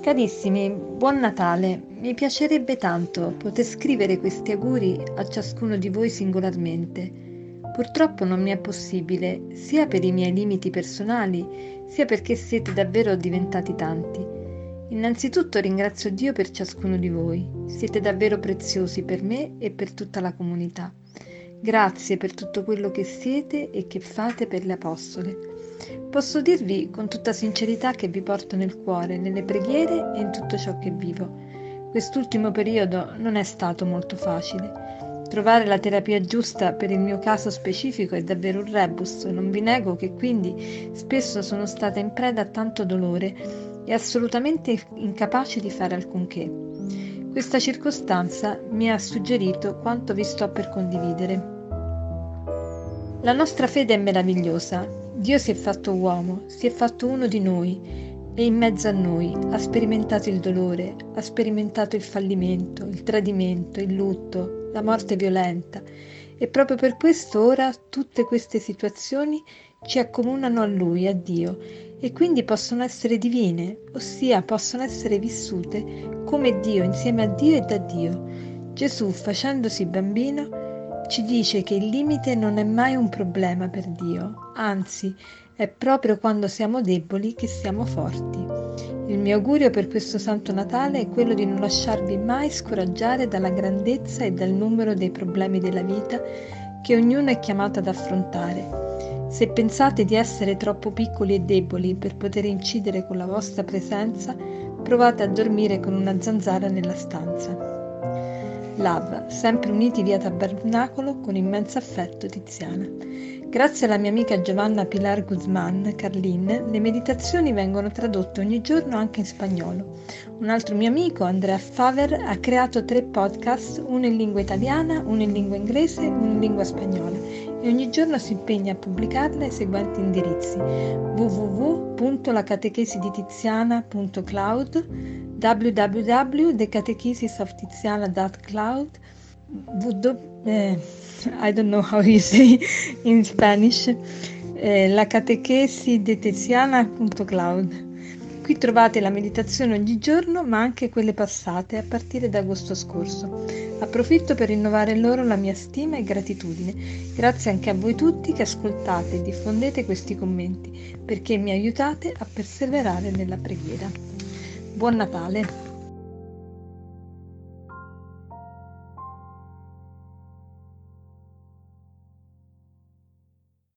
Carissimi, buon Natale! Mi piacerebbe tanto poter scrivere questi auguri a ciascuno di voi singolarmente. Purtroppo non mi è possibile, sia per i miei limiti personali, sia perché siete davvero diventati tanti. Innanzitutto ringrazio Dio per ciascuno di voi. Siete davvero preziosi per me e per tutta la comunità. Grazie per tutto quello che siete e che fate per le apostole. Posso dirvi con tutta sincerità che vi porto nel cuore, nelle preghiere e in tutto ciò che vivo. Quest'ultimo periodo non è stato molto facile. Trovare la terapia giusta per il mio caso specifico è davvero un rebus, non vi nego che quindi spesso sono stata in preda a tanto dolore e assolutamente incapace di fare alcunché. Questa circostanza mi ha suggerito quanto vi sto per condividere. La nostra fede è meravigliosa. Dio si è fatto uomo, si è fatto uno di noi e in mezzo a noi ha sperimentato il dolore, ha sperimentato il fallimento, il tradimento, il lutto, la morte violenta e proprio per questo ora tutte queste situazioni ci accomunano a Lui, a Dio, e quindi possono essere divine, ossia possono essere vissute come Dio insieme a Dio e da Dio. Gesù, facendosi bambino, ci dice che il limite non è mai un problema per Dio, anzi è proprio quando siamo deboli che siamo forti. Il mio augurio per questo Santo Natale è quello di non lasciarvi mai scoraggiare dalla grandezza e dal numero dei problemi della vita che ognuno è chiamato ad affrontare. Se pensate di essere troppo piccoli e deboli per poter incidere con la vostra presenza, provate a dormire con una zanzara nella stanza. Love, sempre uniti via Tabernacolo con immenso affetto Tiziana. Grazie alla mia amica Giovanna Pilar Guzman, Carlin, le meditazioni vengono tradotte ogni giorno anche in spagnolo. Un altro mio amico, Andrea Faver, ha creato tre podcast, uno in lingua italiana, uno in lingua inglese e uno in lingua spagnola e ogni giorno si impegna a pubblicarle ai seguenti indirizzi. www.lacatechesiditiziana.cloud www.thecatechesisoftiziana.cloud eh, I don't know how you say in Spanish eh, la Qui trovate la meditazione ogni giorno, ma anche quelle passate a partire da agosto scorso. Approfitto per rinnovare loro la mia stima e gratitudine. Grazie anche a voi tutti che ascoltate e diffondete questi commenti, perché mi aiutate a perseverare nella preghiera. Buon Natale!